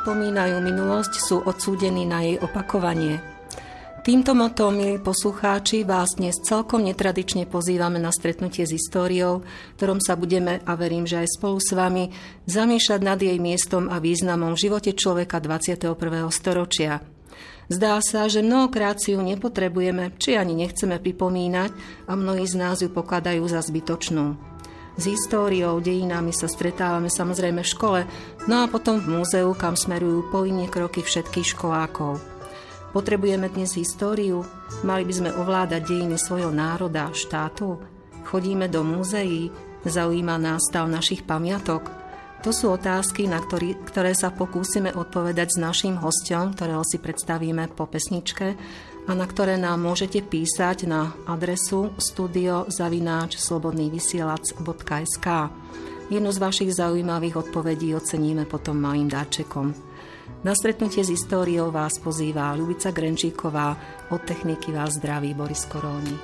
nepripomínajú minulosť, sú odsúdení na jej opakovanie. Týmto motom, milí poslucháči, vás dnes celkom netradične pozývame na stretnutie s históriou, ktorom sa budeme, a verím, že aj spolu s vami, zamiešať nad jej miestom a významom v živote človeka 21. storočia. Zdá sa, že mnohokrát si ju nepotrebujeme, či ani nechceme pripomínať a mnohí z nás ju pokladajú za zbytočnú. S históriou, dejinami sa stretávame samozrejme v škole, no a potom v múzeu, kam smerujú povinne kroky všetkých školákov. Potrebujeme dnes históriu? Mali by sme ovládať dejiny svojho národa a štátu? Chodíme do múzeí? Zaujíma nás stav našich pamiatok? To sú otázky, na ktorý, ktoré sa pokúsime odpovedať s našim hostom, ktorého si predstavíme po pesničke a na ktoré nám môžete písať na adresu studiozavináčslobodnývysielac.sk. Jednu z vašich zaujímavých odpovedí oceníme potom malým dáčekom. Na stretnutie s históriou vás pozýva Ľubica Grenčíková, od techniky vás zdraví Boris Koróni.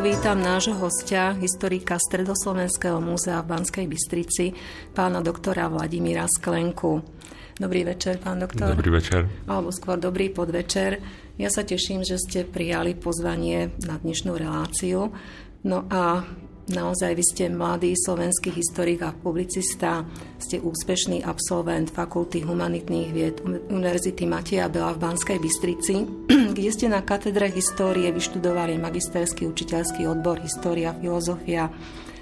Vítam nášho hostia, historika Stredoslovenského múzea v Banskej Bystrici, pána doktora Vladimíra Sklenku. Dobrý večer, pán doktor. Dobrý večer. Alebo skôr dobrý podvečer. Ja sa teším, že ste prijali pozvanie na dnešnú reláciu. No a Naozaj vy ste mladý slovenský historik a publicista, ste úspešný absolvent Fakulty humanitných vied Univerzity Mateja Bela v Banskej Bystrici, kde ste na katedre histórie vyštudovali magisterský učiteľský odbor História, filozofia,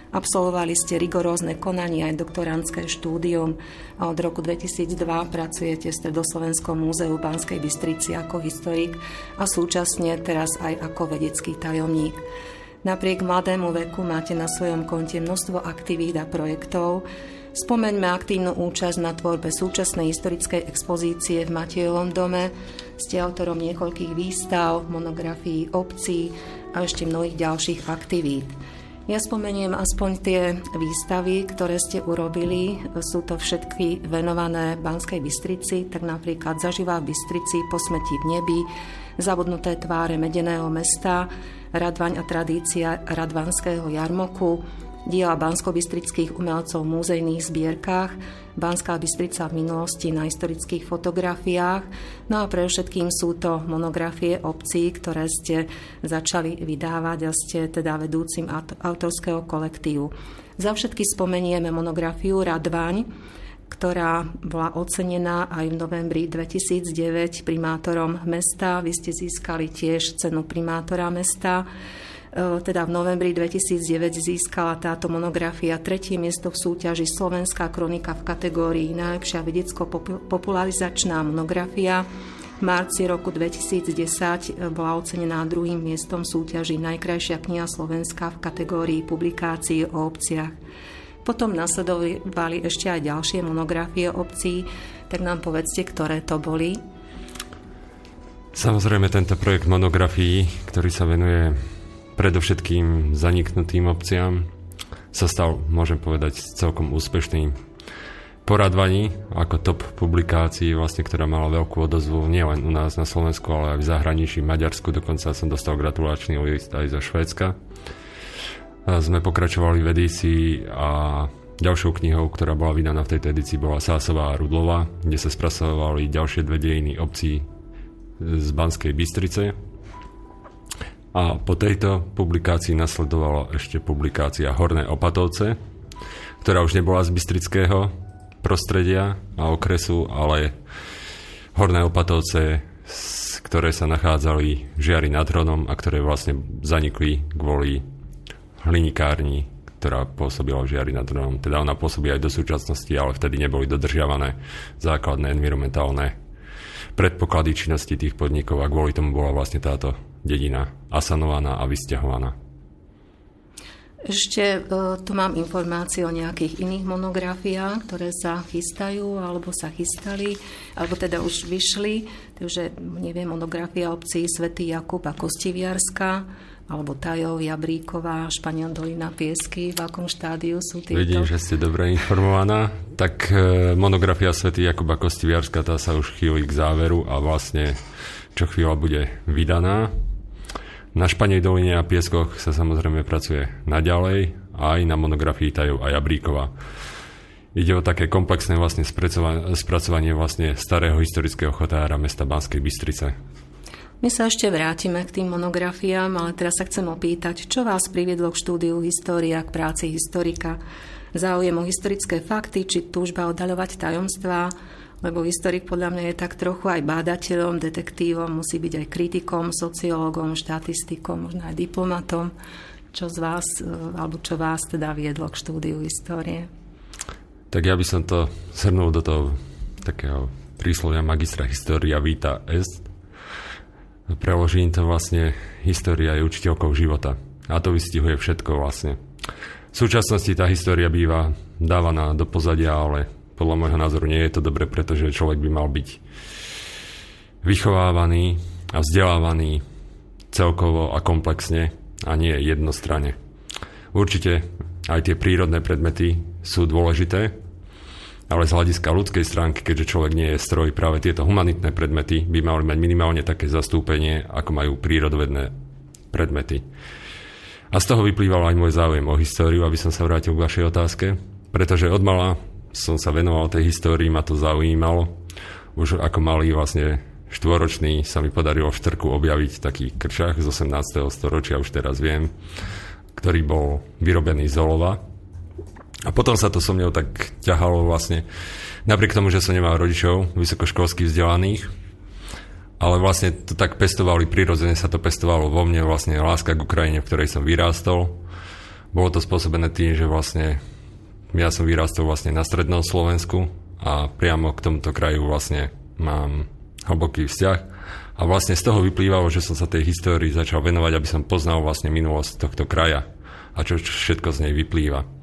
Absolvovali ste rigorózne konanie aj doktorantské štúdium a od roku 2002 pracujete v Stredoslovenskom múzeu Banskej Bystrici ako historik a súčasne teraz aj ako vedecký tajomník. Napriek mladému veku máte na svojom konte množstvo aktivít a projektov. Spomeňme aktívnu účasť na tvorbe súčasnej historickej expozície v Matejovom dome. Ste autorom niekoľkých výstav, monografií obcí a ešte mnohých ďalších aktivít. Ja spomeniem aspoň tie výstavy, ktoré ste urobili. Sú to všetky venované Banskej Bystrici, tak napríklad Zaživá v Bystrici, Po smeti v nebi, Zabudnuté tváre medeného mesta, Radvaň a tradícia Radvanského jarmoku, diela bansko-bystrických umelcov v múzejných zbierkach, Banská Bystrica v minulosti na historických fotografiách. No a pre všetkým sú to monografie obcí, ktoré ste začali vydávať a ste teda vedúcim autorského kolektívu. Za všetky spomenieme monografiu Radvaň, ktorá bola ocenená aj v novembri 2009 primátorom mesta. Vy ste získali tiež cenu primátora mesta. E, teda v novembri 2009 získala táto monografia tretie miesto v súťaži Slovenská kronika v kategórii Najlepšia vedecko-popularizačná monografia. V marci roku 2010 bola ocenená druhým miestom súťaži Najkrajšia kniha Slovenska v kategórii publikácií o obciach. Potom nasledovali ešte aj ďalšie monografie obcí, tak nám povedzte, ktoré to boli. Samozrejme tento projekt monografií, ktorý sa venuje predovšetkým zaniknutým obciam, sa stal, môžem povedať, celkom úspešným. poradvaní ako top publikácií, vlastne, ktorá mala veľkú odozvu nielen u nás na Slovensku, ale aj v zahraničí, v Maďarsku. Dokonca som dostal gratulačný list aj zo Švédska. Sme pokračovali v edícii a ďalšou knihou, ktorá bola vydaná v tejto edícii, bola Sásová a Rudlova, kde sa spracovali ďalšie dve dejiny obcí z Banskej Bystrice. A po tejto publikácii nasledovala ešte publikácia Horné Opatovce, ktorá už nebola z Bystrického prostredia a okresu, ale Horné Opatovce, ktoré sa nachádzali v Žiari nad Hronom a ktoré vlastne zanikli kvôli hlinikárni, ktorá pôsobila v Žiari nad Hronom. Teda ona pôsobí aj do súčasnosti, ale vtedy neboli dodržiavané základné environmentálne predpoklady činnosti tých podnikov a kvôli tomu bola vlastne táto dedina asanovaná a vysťahovaná. Ešte e, tu mám informácie o nejakých iných monografiách, ktoré sa chystajú alebo sa chystali, alebo teda už vyšli. Takže neviem, monografia obcí Svetý Jakub a Kostiviarska, alebo Tajov, Jabríková, Španiel Dolina, Piesky, v akom štádiu sú tieto? Vidím, že ste dobre informovaná. Tak e, monografia Svetý Jakuba Kostiviarska, tá sa už chýli k záveru a vlastne čo chvíľa bude vydaná. Na Španej doline a Pieskoch sa samozrejme pracuje naďalej, aj na monografii Tajov a Jabríkova. Ide o také komplexné vlastne spracovanie vlastne starého historického chotára mesta Banskej Bystrice. My sa ešte vrátime k tým monografiám, ale teraz sa chcem opýtať, čo vás priviedlo k štúdiu história, k práci historika? Záujem o historické fakty, či túžba oddaľovať tajomstvá, lebo historik podľa mňa je tak trochu aj bádateľom, detektívom, musí byť aj kritikom, sociológom, štatistikom, možno aj diplomatom. Čo z vás, e, alebo čo vás teda viedlo k štúdiu histórie? Tak ja by som to shrnul do toho takého príslovia magistra história vita est. Preložím to vlastne história je učiteľkou života. A to vystihuje všetko vlastne. V súčasnosti tá história býva dávaná do pozadia, ale podľa môjho názoru nie je to dobre, pretože človek by mal byť vychovávaný a vzdelávaný celkovo a komplexne a nie jednostranne. Určite aj tie prírodné predmety sú dôležité, ale z hľadiska ľudskej stránky, keďže človek nie je stroj, práve tieto humanitné predmety by mali mať minimálne také zastúpenie, ako majú prírodovedné predmety. A z toho vyplýval aj môj záujem o históriu, aby som sa vrátil k vašej otázke, pretože od mala som sa venoval tej histórii, ma to zaujímalo. Už ako malý vlastne štvoročný sa mi podarilo v Štrku objaviť taký krčach z 18. storočia, už teraz viem, ktorý bol vyrobený z olova. A potom sa to so mnou tak ťahalo vlastne, napriek tomu, že som nemal rodičov vysokoškolských vzdelaných, ale vlastne to tak pestovali, prirodzene sa to pestovalo vo mne, vlastne láska k Ukrajine, v ktorej som vyrástol. Bolo to spôsobené tým, že vlastne ja som vyrastol vlastne na strednom Slovensku a priamo k tomuto kraju vlastne mám hlboký vzťah. A vlastne z toho vyplývalo, že som sa tej histórii začal venovať, aby som poznal vlastne minulosť tohto kraja a čo všetko z nej vyplýva.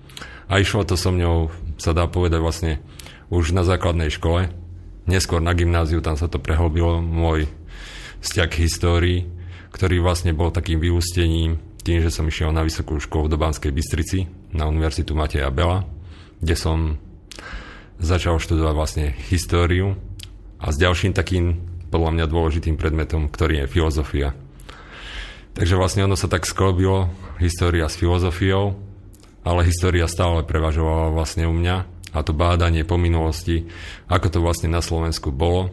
A išlo to so mňou, sa dá povedať vlastne, už na základnej škole. Neskôr na gymnáziu, tam sa to prehlbilo, môj vzťah k histórii, ktorý vlastne bol takým vyústením tým, že som išiel na vysokú školu do Banskej Bystrici, na Univerzitu Mateja Bela, kde som začal študovať vlastne históriu a s ďalším takým podľa mňa dôležitým predmetom, ktorý je filozofia. Takže vlastne ono sa tak sklobilo, história s filozofiou, ale história stále prevažovala vlastne u mňa a to bádanie po minulosti, ako to vlastne na Slovensku bolo.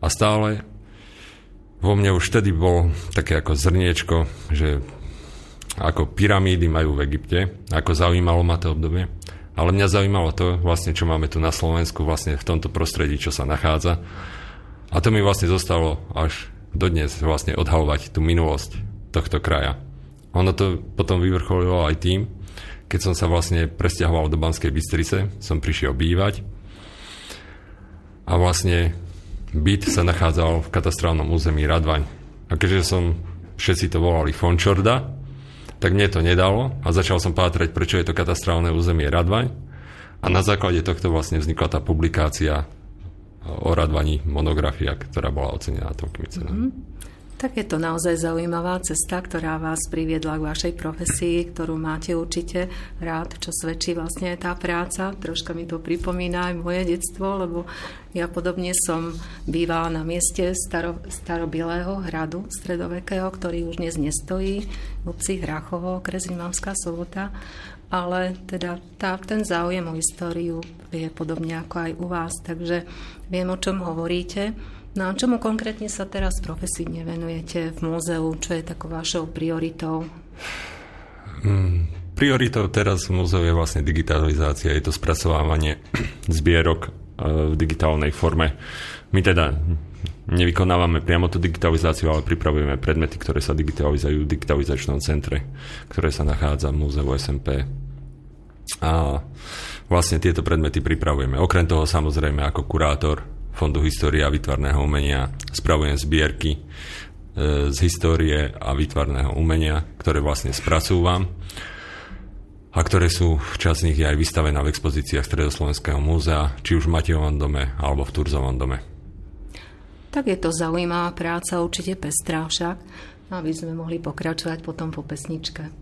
A stále vo mne už vtedy bol také ako zrniečko, že ako pyramídy majú v Egypte, ako zaujímalo ma to obdobie. Ale mňa zaujímalo to, vlastne, čo máme tu na Slovensku, vlastne v tomto prostredí, čo sa nachádza. A to mi vlastne zostalo až dodnes vlastne odhalovať tú minulosť tohto kraja. Ono to potom vyvrcholilo aj tým, keď som sa vlastne presťahoval do Banskej Bystrice, som prišiel bývať a vlastne byt sa nachádzal v katastrálnom území Radvaň. A keďže som, všetci to volali Fončorda, tak mne to nedalo a začal som pátrať, prečo je to katastrálne územie Radvaň a na základe tohto vlastne vznikla tá publikácia o Radvani, monografia, ktorá bola ocenená toľkými cenami. Mm-hmm. Tak je to naozaj zaujímavá cesta, ktorá vás priviedla k vašej profesii, ktorú máte určite rád, čo svedčí vlastne tá práca. Troška mi to pripomína aj moje detstvo, lebo ja podobne som bývala na mieste staro, starobilého hradu stredovekého, ktorý už dnes nestojí v obci Hrachovo, okres Rimavská sobota ale teda tá, ten záujem o históriu je podobne ako aj u vás, takže viem, o čom hovoríte. No a čomu konkrétne sa teraz profesívne venujete v múzeu? Čo je takou vašou prioritou? Hmm, prioritou teraz v múzeu je vlastne digitalizácia, je to spracovávanie zbierok e, v digitálnej forme. My teda nevykonávame priamo tú digitalizáciu, ale pripravujeme predmety, ktoré sa digitalizujú v digitalizačnom centre, ktoré sa nachádza v múzeu SMP. A vlastne tieto predmety pripravujeme. Okrem toho samozrejme ako kurátor Fondu histórie a výtvarného umenia. Spravujem zbierky e, z histórie a výtvarného umenia, ktoré vlastne spracúvam a ktoré sú časť z nich aj vystavené v expozíciách Stredoslovenského múzea, či už v Matejovom dome alebo v Turzovom dome. Tak je to zaujímavá práca, určite pestrá však, aby sme mohli pokračovať potom po pesničke.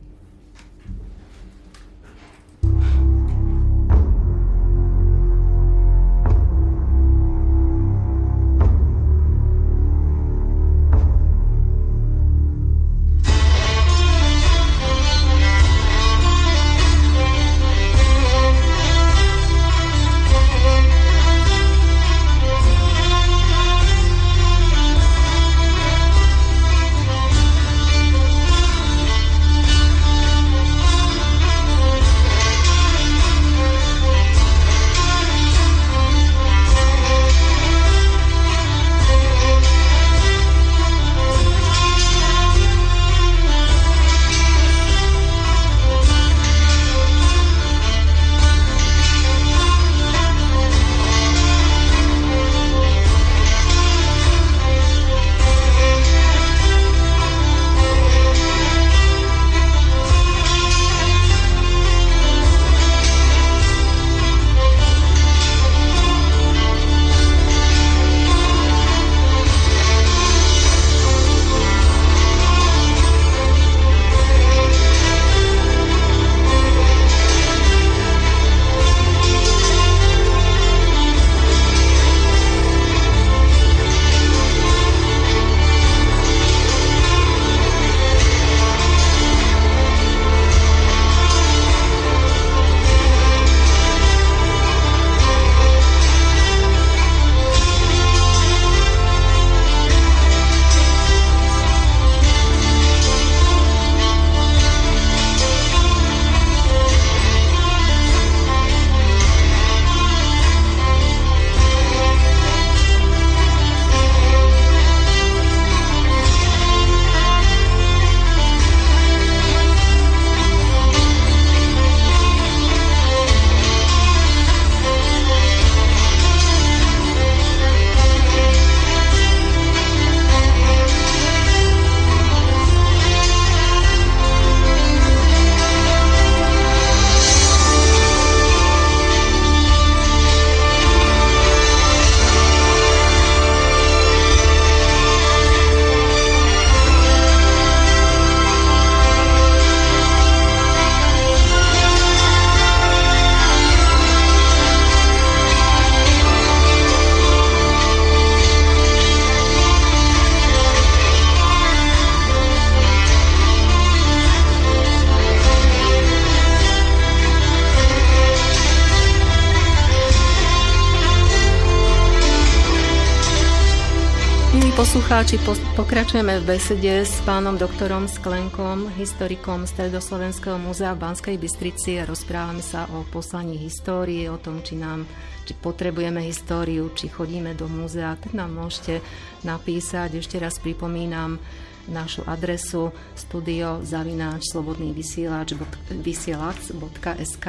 Poslucháči, pokračujeme v besede s pánom doktorom Sklenkom, historikom Stredoslovenského múzea v Banskej Bystrici. A rozprávame sa o poslaní histórie, o tom, či nám či potrebujeme históriu, či chodíme do múzea, tak nám môžete napísať. Ešte raz pripomínam našu adresu studio zavináč slobodný vysielač.sk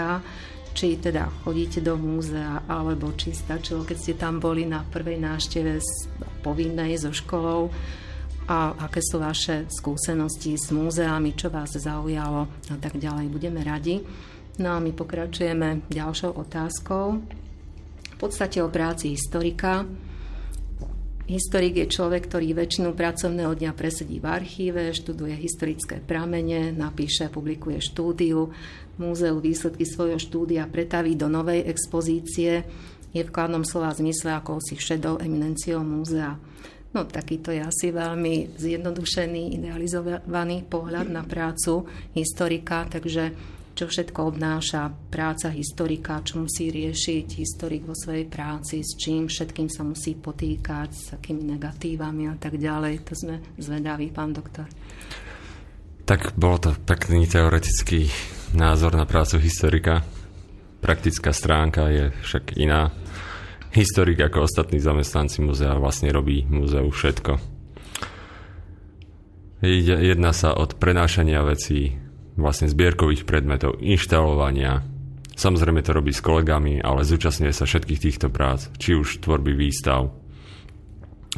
či teda chodíte do múzea, alebo či stačilo, keď ste tam boli na prvej návšteve povinnej so školou a aké sú vaše skúsenosti s múzeami, čo vás zaujalo a tak ďalej. Budeme radi. No a my pokračujeme ďalšou otázkou. V podstate o práci historika. Historik je človek, ktorý väčšinu pracovného dňa presedí v archíve, študuje historické pramene, napíše, publikuje štúdiu, múzeu výsledky svojho štúdia pretaví do novej expozície, je v kladnom slova zmysle ako si šedou eminenciou múzea. No takýto je asi veľmi zjednodušený, idealizovaný pohľad na prácu historika, takže čo všetko obnáša práca historika, čo musí riešiť historik vo svojej práci, s čím všetkým sa musí potýkať, s akými negatívami a tak ďalej. To sme zvedaví, pán doktor. Tak bol to pekný teoretický názor na prácu historika. Praktická stránka je však iná. Historik ako ostatní zamestnanci muzea vlastne robí múzeu všetko. Jedná sa od prenášania vecí vlastne zbierkových predmetov, inštalovania. Samozrejme to robí s kolegami, ale zúčastňuje sa všetkých týchto prác, či už tvorby výstav,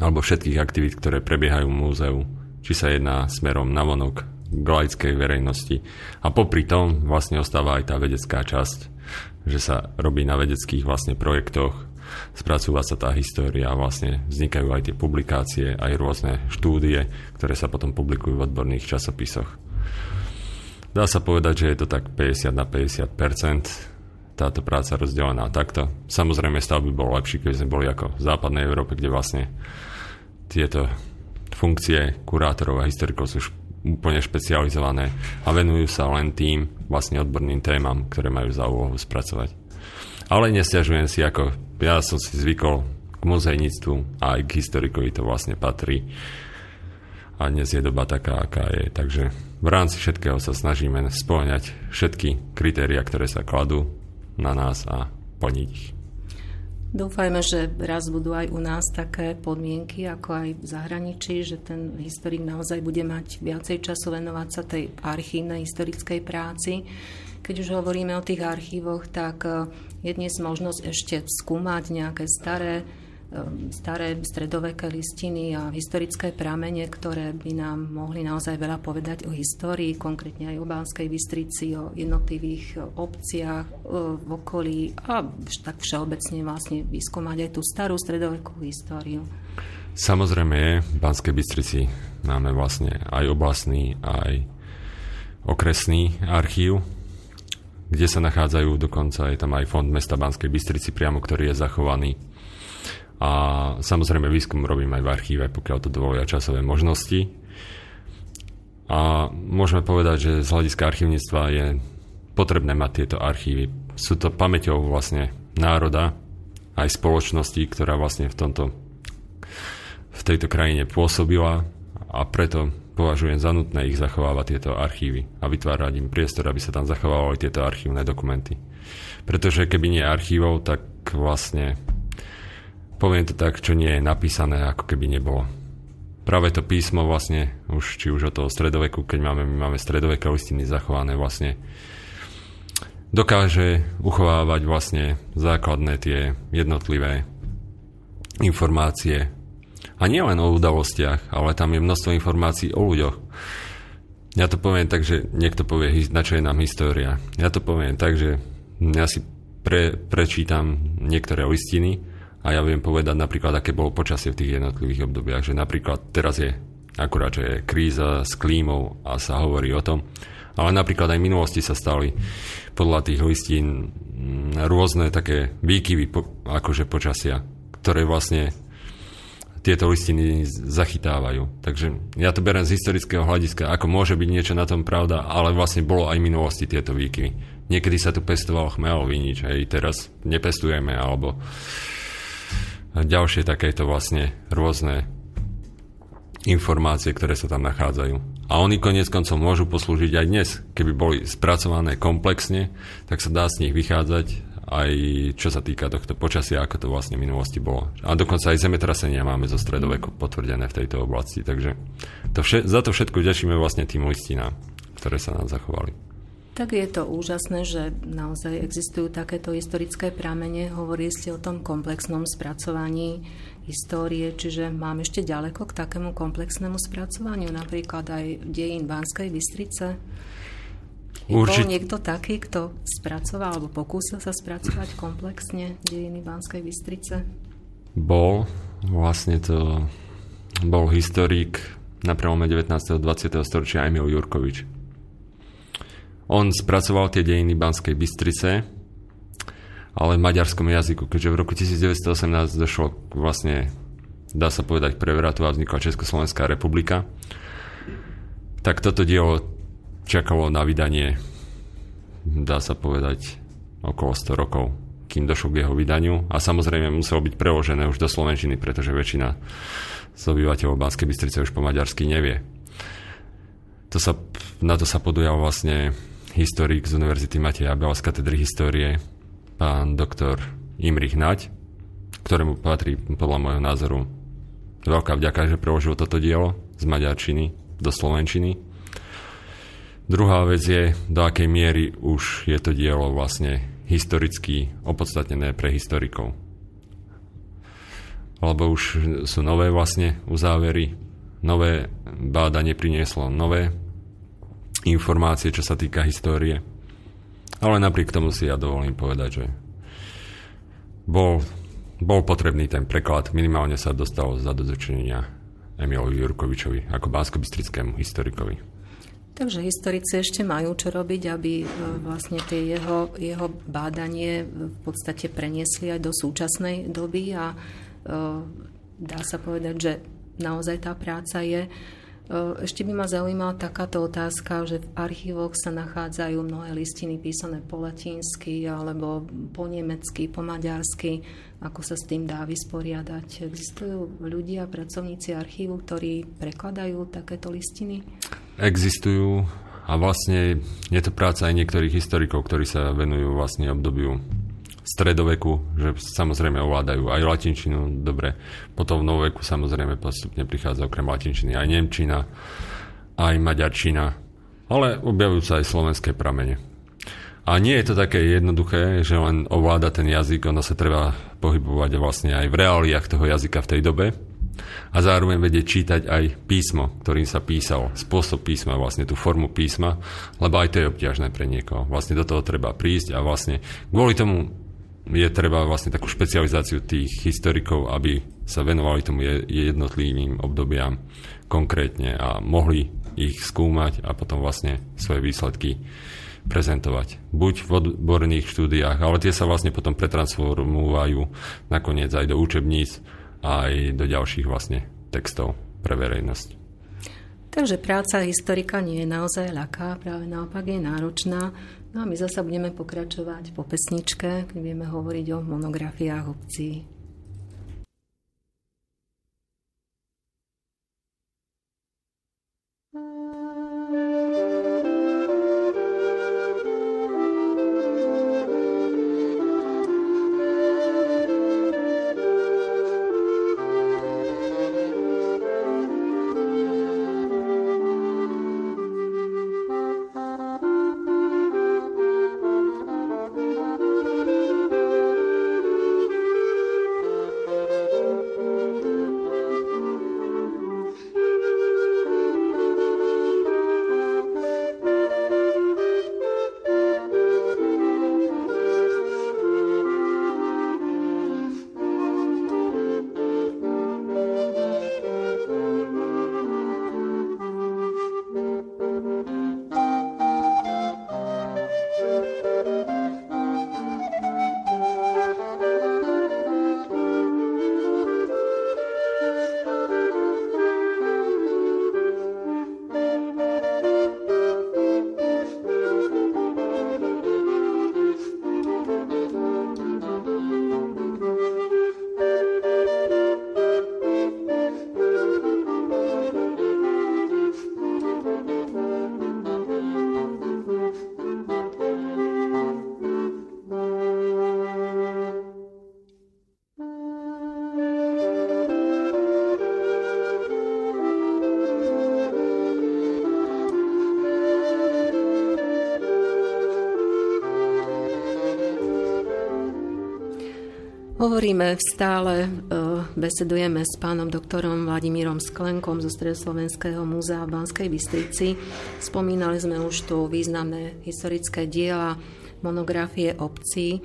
alebo všetkých aktivít, ktoré prebiehajú v múzeu, či sa jedná smerom na vonok k laickej verejnosti. A popri tom vlastne ostáva aj tá vedecká časť, že sa robí na vedeckých vlastne projektoch, spracúva sa tá história a vlastne vznikajú aj tie publikácie, aj rôzne štúdie, ktoré sa potom publikujú v odborných časopisoch. Dá sa povedať, že je to tak 50 na 50% táto práca rozdelená takto. Samozrejme stav by bol lepší, keby sme boli ako v západnej Európe, kde vlastne tieto funkcie kurátorov a historikov sú úplne špecializované a venujú sa len tým vlastne odborným témam, ktoré majú za úlohu spracovať. Ale nestiažujem si, ako ja som si zvykol k muzejníctvu a aj k historikovi to vlastne patrí a dnes je doba taká, aká je. Takže v rámci všetkého sa snažíme spĺňať všetky kritéria, ktoré sa kladú na nás a plniť ich. Dúfajme, že raz budú aj u nás také podmienky, ako aj v zahraničí, že ten historik naozaj bude mať viacej času venovať sa tej archívnej historickej práci. Keď už hovoríme o tých archívoch, tak je dnes možnosť ešte skúmať nejaké staré staré stredoveké listiny a historické pramene, ktoré by nám mohli naozaj veľa povedať o histórii, konkrétne aj o Banskej Bystrici, o jednotlivých obciach e, v okolí a tak všeobecne vlastne vyskúmať aj tú starú stredovekú históriu. Samozrejme v Banskej Bystrici máme vlastne aj oblastný, aj okresný archív, kde sa nachádzajú dokonca, je tam aj fond mesta Banskej Bystrici priamo, ktorý je zachovaný a samozrejme výskum robím aj v archíve, pokiaľ to dovolia časové možnosti. A môžeme povedať, že z hľadiska archívnictva je potrebné mať tieto archívy. Sú to pamäťou vlastne národa, aj spoločnosti, ktorá vlastne v tomto v tejto krajine pôsobila a preto považujem za nutné ich zachovávať tieto archívy a vytvárať im priestor, aby sa tam zachovávali tieto archívne dokumenty. Pretože keby nie archívov, tak vlastne poviem to tak, čo nie je napísané, ako keby nebolo. Práve to písmo vlastne, už, či už od toho stredoveku, keď máme, my máme stredoveké listiny zachované vlastne, dokáže uchovávať vlastne základné tie jednotlivé informácie. A nie len o udalostiach, ale tam je množstvo informácií o ľuďoch. Ja to poviem tak, že niekto povie, na čo je nám história. Ja to poviem tak, že ja si pre, prečítam niektoré listiny a ja viem povedať napríklad, aké bolo počasie v tých jednotlivých obdobiach, že napríklad teraz je akurát, že je kríza s klímou a sa hovorí o tom, ale napríklad aj v minulosti sa stali podľa tých listín mm, rôzne také výkyvy po, akože počasia, ktoré vlastne tieto listiny zachytávajú. Takže ja to berem z historického hľadiska, ako môže byť niečo na tom pravda, ale vlastne bolo aj v minulosti tieto výkyvy. Niekedy sa tu pestoval chmel, vinič, hej, teraz nepestujeme, alebo ďalšie takéto vlastne rôzne informácie, ktoré sa tam nachádzajú. A oni konec koncov môžu poslúžiť aj dnes. Keby boli spracované komplexne, tak sa dá z nich vychádzať aj čo sa týka tohto počasia, ako to vlastne v minulosti bolo. A dokonca aj zemetrasenia máme zo stredoveku potvrdené v tejto oblasti. Takže to vše, za to všetko ďačíme vlastne tým listinám, ktoré sa nám zachovali. Tak je to úžasné, že naozaj existujú takéto historické pramene. Hovorili ste o tom komplexnom spracovaní histórie, čiže mám ešte ďaleko k takému komplexnému spracovaniu, napríklad aj dejín Banskej Bystrice. Určite. bol niekto taký, kto spracoval alebo pokúsil sa spracovať komplexne dejiny Banskej Bystrice? bol vlastne to bol historik na prelome 19. a 20. storočia Emil Jurkovič. On spracoval tie dejiny Banskej Bystrice, ale v maďarskom jazyku, keďže v roku 1918 došlo vlastne, dá sa povedať, prevratu a vznikla Československá republika, tak toto dielo čakalo na vydanie, dá sa povedať, okolo 100 rokov, kým došlo k jeho vydaniu a samozrejme muselo byť preložené už do Slovenčiny, pretože väčšina z obyvateľov Banskej Bystrice už po maďarsky nevie. To sa, na to sa podujal vlastne historik z Univerzity Mateja Bela z katedry histórie, pán doktor Imrich Naď, ktorému patrí podľa môjho názoru veľká vďaka, že preložil toto dielo z maďarčiny do slovenčiny. Druhá vec je, do akej miery už je to dielo vlastne historicky opodstatnené pre historikov. Lebo už sú nové vlastne uzávery, nové bádanie prinieslo nové informácie, čo sa týka histórie. Ale napriek tomu si ja dovolím povedať, že bol, bol potrebný ten preklad. Minimálne sa dostal za dozočenia Emilovi Jurkovičovi ako bánsko historikovi. Takže historici ešte majú čo robiť, aby e, vlastne tie jeho, jeho bádanie v podstate preniesli aj do súčasnej doby a e, dá sa povedať, že naozaj tá práca je ešte by ma zaujímala takáto otázka, že v archívoch sa nachádzajú mnohé listiny písané po latinsky alebo po nemecky, po maďarsky. Ako sa s tým dá vysporiadať? Existujú ľudia, pracovníci archívu, ktorí prekladajú takéto listiny? Existujú a vlastne je to práca aj niektorých historikov, ktorí sa venujú vlastne obdobiu stredoveku, že samozrejme ovládajú aj latinčinu, dobre. Potom v novoveku samozrejme postupne prichádza okrem latinčiny aj nemčina, aj maďarčina, ale objavujú sa aj slovenské pramene. A nie je to také jednoduché, že len ovláda ten jazyk, ono sa treba pohybovať vlastne aj v reáliách toho jazyka v tej dobe a zároveň vedieť čítať aj písmo, ktorým sa písal, spôsob písma, vlastne tú formu písma, lebo aj to je obťažné pre niekoho. Vlastne do toho treba prísť a vlastne kvôli tomu je treba vlastne takú špecializáciu tých historikov, aby sa venovali tomu jednotlivým obdobiam konkrétne a mohli ich skúmať a potom vlastne svoje výsledky prezentovať. Buď v odborných štúdiách, ale tie sa vlastne potom pretransformujú nakoniec aj do učebníc aj do ďalších vlastne textov pre verejnosť. Takže práca historika nie je naozaj ľaká, práve naopak je náročná. No a my zase budeme pokračovať po pesničke, keď budeme hovoriť o monografiách obcí. Hovoríme stále, e, besedujeme s pánom doktorom Vladimírom Sklenkom zo Stredoslovenského múzea v Banskej Bystrici. Spomínali sme už tu významné historické diela, monografie obcí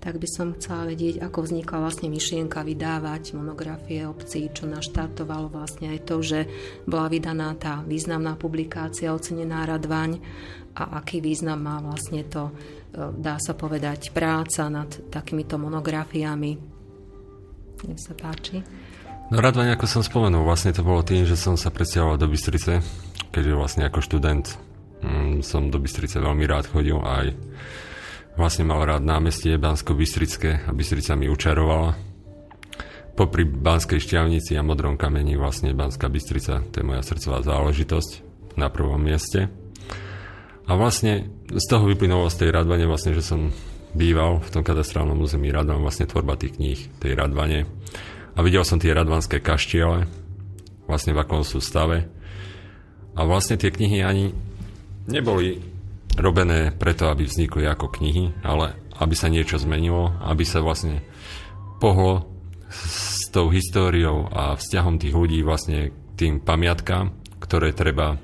tak by som chcela vedieť, ako vznikla vlastne myšlienka vydávať monografie obcí, čo naštartovalo vlastne aj to, že bola vydaná tá významná publikácia ocenená Radvaň a aký význam má vlastne to, e, dá sa povedať, práca nad takýmito monografiami. Nech sa páči. No Radvaň, ako som spomenul, vlastne to bolo tým, že som sa presťahoval do Bystrice, keďže vlastne ako študent mm, som do Bystrice veľmi rád chodil aj vlastne mal rád námestie Bansko-Bystrické a Bystrica mi učarovala. Popri Banskej šťavnici a Modrom kameni vlastne Banská Bystrica, to je moja srdcová záležitosť na prvom mieste. A vlastne z toho vyplynulo z tej Radvane vlastne, že som býval v tom kadastrálnom území Radvan, vlastne tvorba tých kníh tej Radvane. A videl som tie radvanské kaštiele, vlastne v akom sú stave. A vlastne tie knihy ani neboli robené preto, aby vznikli ako knihy, ale aby sa niečo zmenilo, aby sa vlastne pohlo s tou históriou a vzťahom tých ľudí vlastne tým pamiatkám, ktoré treba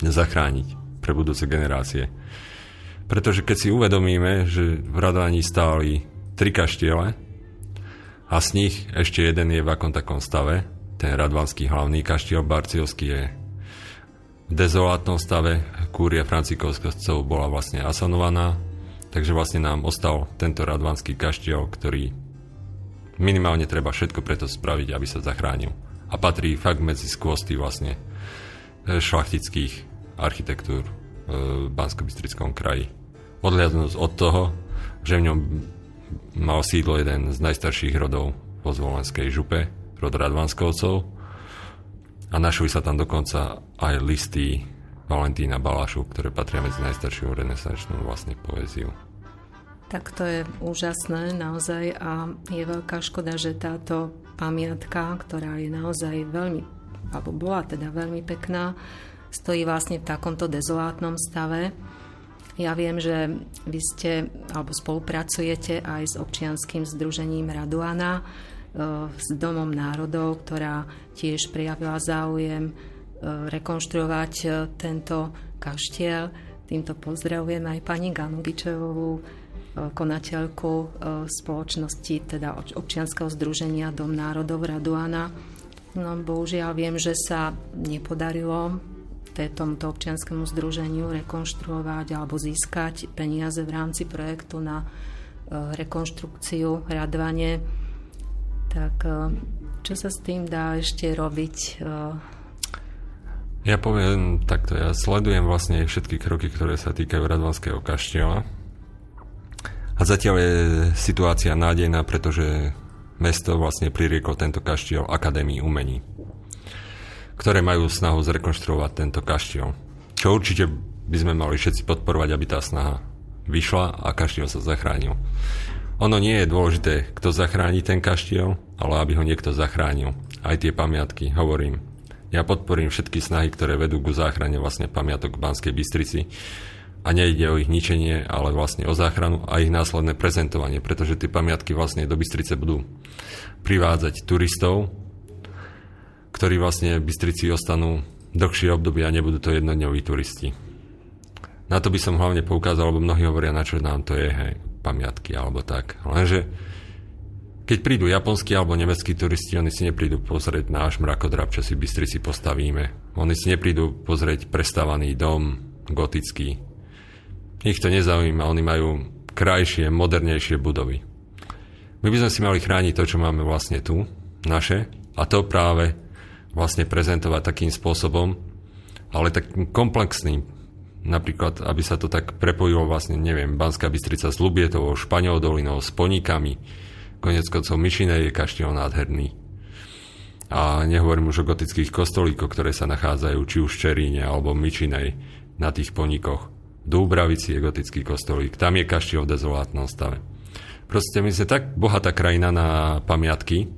zachrániť pre budúce generácie. Pretože keď si uvedomíme, že v Radvaní stáli tri kaštiele a z nich ešte jeden je v akom takom stave, ten radvanský hlavný kaštiel Barciovský je v dezolátnom stave. Kúria Francikovskoscov bola vlastne asanovaná, takže vlastne nám ostal tento radvanský kaštiel, ktorý minimálne treba všetko preto spraviť, aby sa zachránil. A patrí fakt medzi skvosty vlastne e, šlachtických architektúr e, v bansko kraji. Odhľadnúť od toho, že v ňom mal sídlo jeden z najstarších rodov vo Zvolenskej župe, rod Radvanskovcov, a našli sa tam dokonca aj listy Valentína Balašu, ktoré patria medzi najstaršiu renesančnú vlastne poéziu. Tak to je úžasné naozaj a je veľká škoda, že táto pamiatka, ktorá je naozaj veľmi, alebo bola teda veľmi pekná, stojí vlastne v takomto dezolátnom stave. Ja viem, že vy ste, alebo spolupracujete aj s občianským združením Raduana, s Domom národov, ktorá tiež prejavila záujem rekonštruovať tento kaštiel. Týmto pozdravujem aj pani Ganugičevovú, konateľku spoločnosti, teda občianského združenia Dom národov Raduana. No, bohužiaľ viem, že sa nepodarilo tomto občianskému združeniu rekonštruovať alebo získať peniaze v rámci projektu na rekonštrukciu Radvane tak eh, čo sa s tým dá ešte robiť? Ja poviem takto, ja sledujem vlastne všetky kroky, ktoré sa týkajú Radvanského kaštieľa. A zatiaľ je situácia nádejná, pretože mesto vlastne pririeklo tento kaštiel Akadémii umení, ktoré majú snahu zrekonštruovať tento kaštiel. Čo určite by sme mali všetci podporovať, aby tá snaha vyšla a kaštiel sa zachránil. Ono nie je dôležité, kto zachráni ten kaštiel, ale aby ho niekto zachránil. Aj tie pamiatky, hovorím. Ja podporím všetky snahy, ktoré vedú ku záchrane vlastne pamiatok v Banskej Bystrici. A nejde o ich ničenie, ale vlastne o záchranu a ich následné prezentovanie, pretože tie pamiatky vlastne do Bystrice budú privádzať turistov, ktorí vlastne v Bystrici ostanú dlhšie obdobie a nebudú to jednodňoví turisti. Na to by som hlavne poukázal, lebo mnohí hovoria, na čo nám to je, hej pamiatky alebo tak. Lenže keď prídu japonskí alebo nemeckí turisti, oni si neprídu pozrieť náš mrakodrap, čo si v Bystrici postavíme. Oni si neprídu pozrieť prestávaný dom, gotický. Ich to nezaujíma, oni majú krajšie, modernejšie budovy. My by sme si mali chrániť to, čo máme vlastne tu, naše, a to práve vlastne prezentovať takým spôsobom, ale takým komplexným, Napríklad, aby sa to tak prepojilo vlastne, neviem, Banská Bystrica s Lubietovou, Španiel dolinou, s Poníkami. Konec koncov Myšinej je kaštiel nádherný. A nehovorím už o gotických kostolíkoch, ktoré sa nachádzajú či už v Čeríne alebo Myčinej na tých poníkoch. V Dúbravici je gotický kostolík, tam je kaštiel v dezolátnom stave. Proste my sme tak bohatá krajina na pamiatky,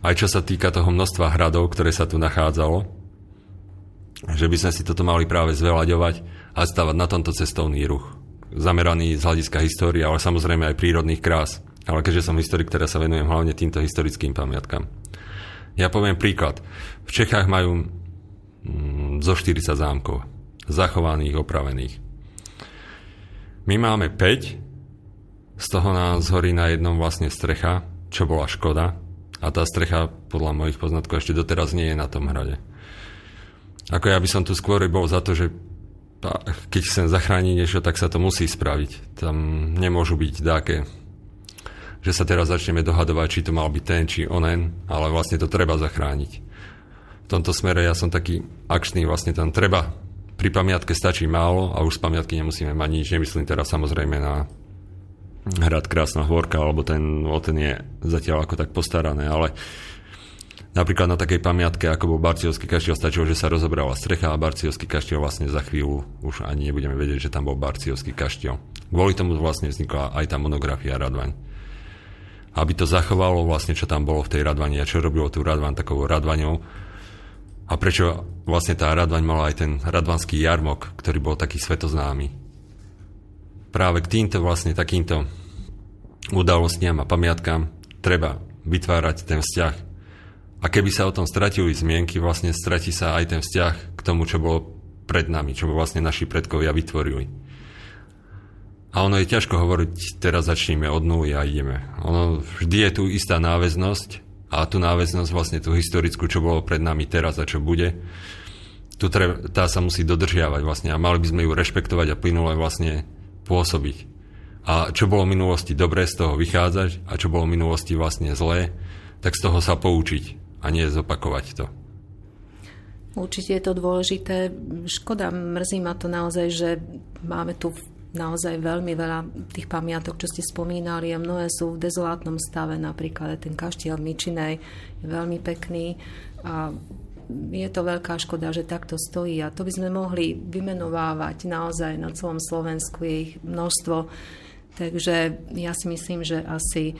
aj čo sa týka toho množstva hradov, ktoré sa tu nachádzalo, že by sme si toto mali práve zveľaďovať a stavať na tomto cestovný ruch. Zameraný z hľadiska histórie, ale samozrejme aj prírodných krás. Ale keďže som historik, ktorá sa venujem hlavne týmto historickým pamiatkám. Ja poviem príklad. V Čechách majú mm, zo 40 zámkov zachovaných, opravených. My máme 5 Z toho nám zhorí na jednom vlastne strecha, čo bola škoda. A tá strecha podľa mojich poznatkov ešte doteraz nie je na tom hrade. Ako ja by som tu skôr bol za to, že keď chcem zachrániť niečo, tak sa to musí spraviť. Tam nemôžu byť dáke, že sa teraz začneme dohadovať, či to mal byť ten, či onen, ale vlastne to treba zachrániť. V tomto smere ja som taký akčný, vlastne tam treba. Pri pamiatke stačí málo a už z pamiatky nemusíme mať nič. Nemyslím teraz samozrejme na hrad Krásna Hvorka, alebo ten, o ten je zatiaľ ako tak postarané, ale napríklad na takej pamiatke, ako bol Barciovský kaštiel, stačilo, že sa rozobrala strecha a Barciovský kaštiel vlastne za chvíľu už ani nebudeme vedieť, že tam bol Barciovský kaštiel. Kvôli tomu vlastne vznikla aj tá monografia Radvaň. Aby to zachovalo vlastne, čo tam bolo v tej Radvani a čo robilo tú Radvaň takovou Radvaňou, a prečo vlastne tá Radvaň mala aj ten radvanský jarmok, ktorý bol taký svetoznámy práve k týmto vlastne takýmto udalostiam a pamiatkám treba vytvárať ten vzťah. A keby sa o tom stratili zmienky, vlastne stratí sa aj ten vzťah k tomu, čo bolo pred nami, čo vlastne naši predkovia vytvorili. A ono je ťažko hovoriť, teraz začneme od nuly a ideme. Ono, vždy je tu istá náväznosť a tú náväznosť vlastne tú historickú, čo bolo pred nami teraz a čo bude, tu treba, tá sa musí dodržiavať vlastne a mali by sme ju rešpektovať a plynule vlastne pôsobiť. A čo bolo v minulosti dobré, z toho vychádzať a čo bolo v minulosti vlastne zlé, tak z toho sa poučiť a nie zopakovať to. Určite je to dôležité. Škoda, mrzí ma to naozaj, že máme tu naozaj veľmi veľa tých pamiatok, čo ste spomínali a mnohé sú v dezolátnom stave, napríklad ten kaštiel v Mičinej je veľmi pekný a je to veľká škoda, že takto stojí a to by sme mohli vymenovávať naozaj na celom Slovensku, je ich množstvo. Takže ja si myslím, že asi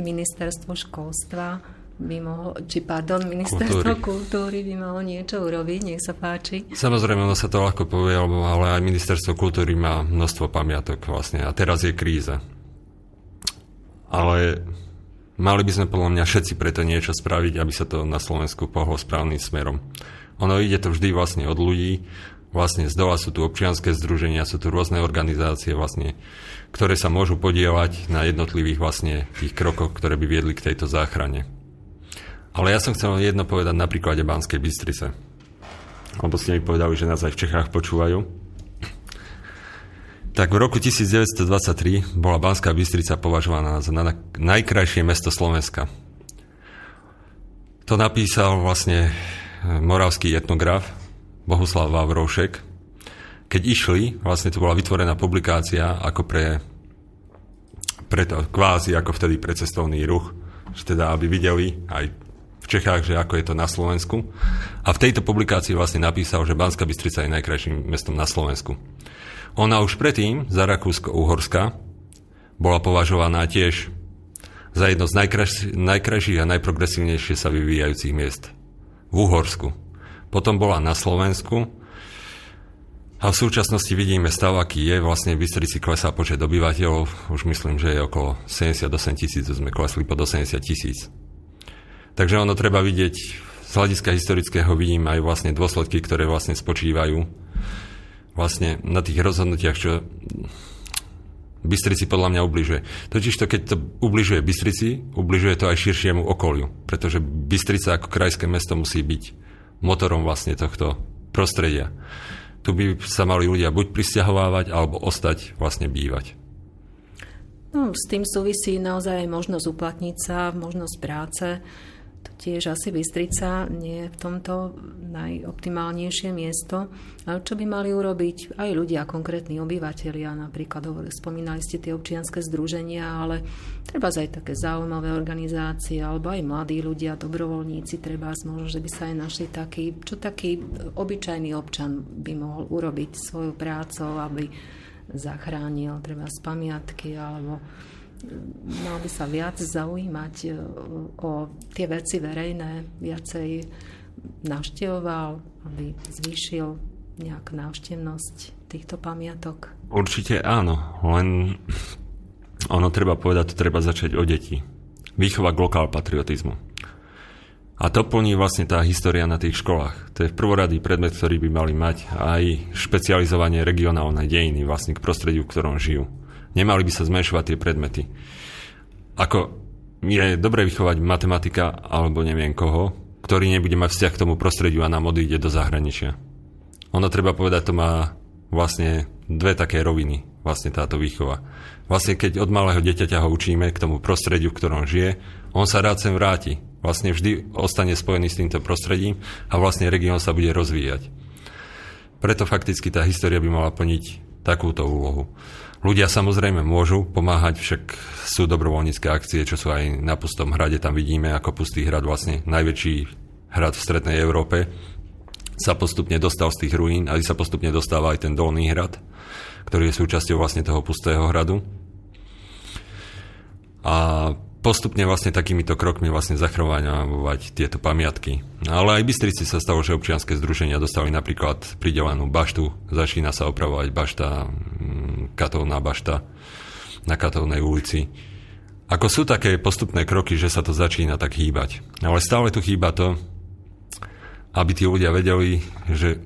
ministerstvo školstva by mohlo, či pardon, ministerstvo kultúry. kultúry by mohlo niečo urobiť, nech sa páči. Samozrejme, ono sa to ľahko povie, ale aj ministerstvo kultúry má množstvo pamiatok vlastne a teraz je kríza. Ale Mali by sme podľa mňa všetci preto niečo spraviť, aby sa to na Slovensku pohlo správnym smerom. Ono ide to vždy vlastne od ľudí, vlastne z dola sú tu občianské združenia, sú tu rôzne organizácie vlastne, ktoré sa môžu podielať na jednotlivých vlastne tých krokoch, ktoré by viedli k tejto záchrane. Ale ja som chcel jedno povedať na príklade Banskej Bystrice. Lebo ste mi povedali, že nás aj v Čechách počúvajú. Tak v roku 1923 bola Banská Bystrica považovaná za najkrajšie mesto Slovenska. To napísal vlastne eh, moravský etnograf Bohuslav Vavroušek. Keď išli, vlastne to bola vytvorená publikácia ako pre, pre to, kvázi ako vtedy pre cestovný ruch, že teda aby videli aj Čechách, že ako je to na Slovensku. A v tejto publikácii vlastne napísal, že Banská Bystrica je najkrajším mestom na Slovensku. Ona už predtým, za Rakúsko-Uhorska, bola považovaná tiež za jedno z najkrajš- najkrajších a najprogresívnejšie sa vyvíjajúcich miest v Uhorsku. Potom bola na Slovensku a v súčasnosti vidíme stav, aký je. Vlastne v Bystrici klesá počet obyvateľov. Už myslím, že je okolo 78 tisíc, sme klesli pod 80 tisíc. Takže ono treba vidieť, z hľadiska historického vidím aj vlastne dôsledky, ktoré vlastne spočívajú vlastne na tých rozhodnutiach, čo Bystrici podľa mňa ubližuje. Totiž to, keď to ubližuje Bystrici, ubližuje to aj širšiemu okoliu, pretože Bystrica ako krajské mesto musí byť motorom vlastne tohto prostredia. Tu by sa mali ľudia buď prisťahovávať, alebo ostať vlastne bývať. No, s tým súvisí naozaj možnosť uplatniť sa, možnosť práce tiež asi Bystrica nie je v tomto najoptimálnejšie miesto. Ale čo by mali urobiť aj ľudia, konkrétni obyvateľia, napríklad spomínali ste tie občianske združenia, ale treba aj také zaujímavé organizácie, alebo aj mladí ľudia, dobrovoľníci, treba možno, že by sa aj našli taký, čo taký obyčajný občan by mohol urobiť svoju prácu, aby zachránil treba z pamiatky alebo mal by sa viac zaujímať e, o tie veci verejné, viacej navštevoval, aby zvýšil nejak návštevnosť týchto pamiatok? Určite áno, len ono treba povedať, to treba začať o deti. Výchova k lokál patriotizmu. A to plní vlastne tá história na tých školách. To je prvoradý predmet, ktorý by mali mať aj špecializovanie regionálnej dejiny vlastne k prostrediu, v ktorom žijú Nemali by sa zmenšovať tie predmety. Ako je dobre vychovať matematika alebo neviem koho, ktorý nebude mať vzťah k tomu prostrediu a nám odíde do zahraničia. Ono treba povedať, to má vlastne dve také roviny, vlastne táto výchova. Vlastne keď od malého dieťaťa ho učíme k tomu prostrediu, v ktorom žije, on sa rád sem vráti. Vlastne vždy ostane spojený s týmto prostredím a vlastne región sa bude rozvíjať. Preto fakticky tá história by mala plniť takúto úlohu. Ľudia samozrejme môžu pomáhať, však sú dobrovoľnícke akcie, čo sú aj na Pustom hrade, tam vidíme, ako Pustý hrad vlastne najväčší hrad v strednej Európe sa postupne dostal z tých ruín a sa postupne dostáva aj ten Dolný hrad, ktorý je súčasťou vlastne toho Pustého hradu. A postupne vlastne takýmito krokmi vlastne zachrovávať tieto pamiatky. Ale aj Bystrici sa stalo, že občianske združenia dostali napríklad pridelenú baštu, začína sa opravovať bašta, mm, katovná bašta na Katovnej ulici. Ako sú také postupné kroky, že sa to začína tak hýbať. Ale stále tu chýba to, aby tí ľudia vedeli, že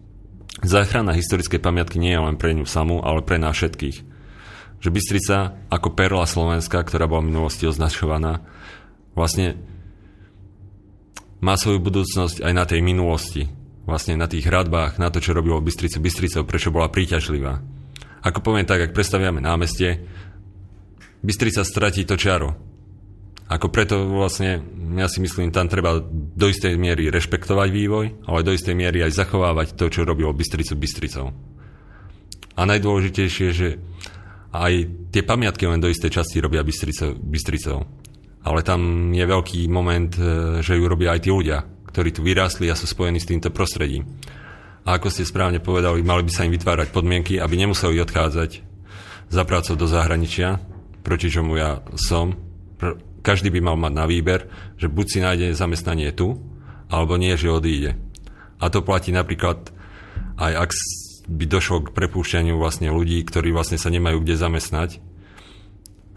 záchrana historickej pamiatky nie je len pre ňu samú, ale pre nás všetkých že Bystrica ako perla Slovenska, ktorá bola v minulosti označovaná, vlastne má svoju budúcnosť aj na tej minulosti. Vlastne na tých hradbách, na to, čo robilo Bystrica. Bystrica, prečo bola príťažlivá. Ako poviem tak, ak predstaviame námestie, Bystrica stratí to čaro. Ako preto vlastne, ja si myslím, tam treba do istej miery rešpektovať vývoj, ale do istej miery aj zachovávať to, čo robilo Bystricu Bystricou. A najdôležitejšie, že aj tie pamiatky len do istej časti robia Bystrico, Bystricou. Ale tam je veľký moment, e, že ju robia aj tí ľudia, ktorí tu vyrástli a sú spojení s týmto prostredím. A ako ste správne povedali, mali by sa im vytvárať podmienky, aby nemuseli odchádzať za prácou do zahraničia, proti čomu ja som. Každý by mal mať na výber, že buď si nájde zamestnanie tu, alebo nie, že odíde. A to platí napríklad aj ak by došlo k prepúšťaniu vlastne ľudí, ktorí vlastne sa nemajú kde zamestnať.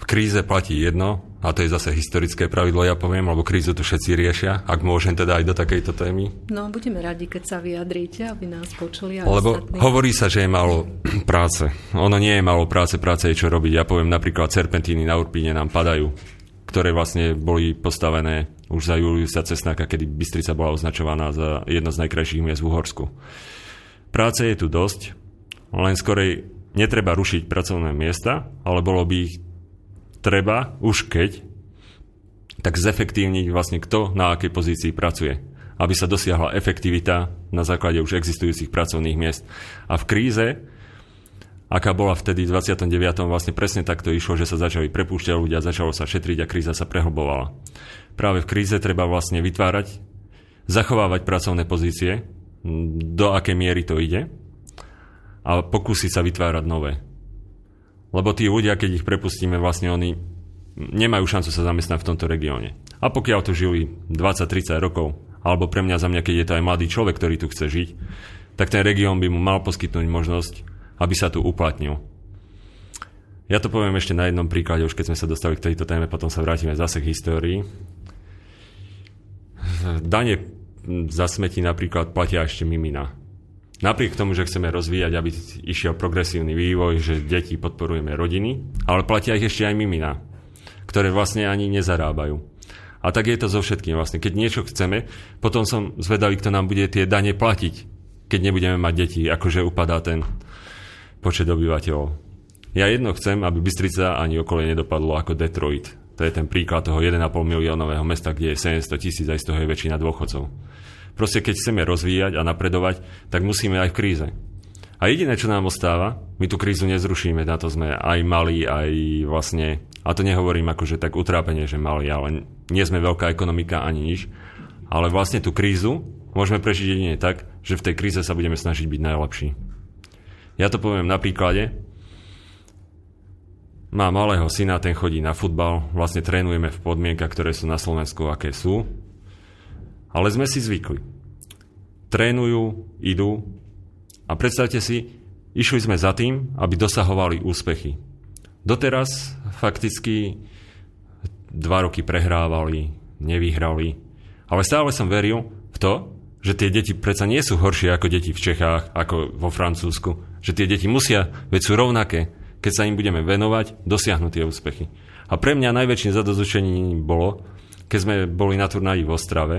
V kríze platí jedno, a to je zase historické pravidlo, ja poviem, lebo krízu tu všetci riešia, ak môžem teda aj do takejto témy. No, budeme radi, keď sa vyjadríte, aby nás počuli. Lebo ostatní. hovorí sa, že je málo práce. Ono nie je málo práce, práce je čo robiť. Ja poviem napríklad serpentíny na Urpíne nám padajú, ktoré vlastne boli postavené už za Juliusa Cesnáka, kedy Bystrica bola označovaná za jedno z najkrajších miest v Uhorsku. Práce je tu dosť, len skorej netreba rušiť pracovné miesta, ale bolo by ich treba, už keď, tak zefektívniť vlastne kto na akej pozícii pracuje, aby sa dosiahla efektivita na základe už existujúcich pracovných miest. A v kríze, aká bola vtedy v 29. vlastne presne takto išlo, že sa začali prepúšťať ľudia, začalo sa šetriť a kríza sa prehlbovala. Práve v kríze treba vlastne vytvárať, zachovávať pracovné pozície, do akej miery to ide a pokúsiť sa vytvárať nové. Lebo tí ľudia, keď ich prepustíme, vlastne oni nemajú šancu sa zamestnať v tomto regióne. A pokiaľ tu žili 20-30 rokov, alebo pre mňa za mňa, keď je to aj mladý človek, ktorý tu chce žiť, tak ten región by mu mal poskytnúť možnosť, aby sa tu uplatnil. Ja to poviem ešte na jednom príklade, už keď sme sa dostali k tejto téme, potom sa vrátime zase k histórii. Dane za smeti napríklad platia ešte mimina. Napriek tomu, že chceme rozvíjať, aby išiel progresívny vývoj, že deti podporujeme rodiny, ale platia ich ešte aj mimina, ktoré vlastne ani nezarábajú. A tak je to so všetkým vlastne. Keď niečo chceme, potom som zvedavý, kto nám bude tie dane platiť, keď nebudeme mať deti, akože upadá ten počet obyvateľov. Ja jedno chcem, aby Bystrica ani okolie nedopadlo ako Detroit. To je ten príklad toho 1,5 miliónového mesta, kde je 700 tisíc, aj z toho je väčšina dôchodcov. Proste keď chceme rozvíjať a napredovať, tak musíme aj v kríze. A jediné, čo nám ostáva, my tú krízu nezrušíme, na to sme aj mali, aj vlastne, a to nehovorím akože tak utrápenie, že mali, ale nie sme veľká ekonomika ani nič, ale vlastne tú krízu môžeme prežiť jedine tak, že v tej kríze sa budeme snažiť byť najlepší. Ja to poviem na príklade. Mám malého syna, ten chodí na futbal, vlastne trénujeme v podmienkach, ktoré sú na Slovensku, aké sú. Ale sme si zvykli. Trénujú, idú a predstavte si, išli sme za tým, aby dosahovali úspechy. Doteraz fakticky dva roky prehrávali, nevyhrali, ale stále som veril v to, že tie deti predsa nie sú horšie ako deti v Čechách, ako vo Francúzsku, že tie deti musia, veď sú rovnaké. Keď sa im budeme venovať, dosiahnuť tie úspechy. A pre mňa najväčším zadozučením bolo, keď sme boli na turnaji v Ostrave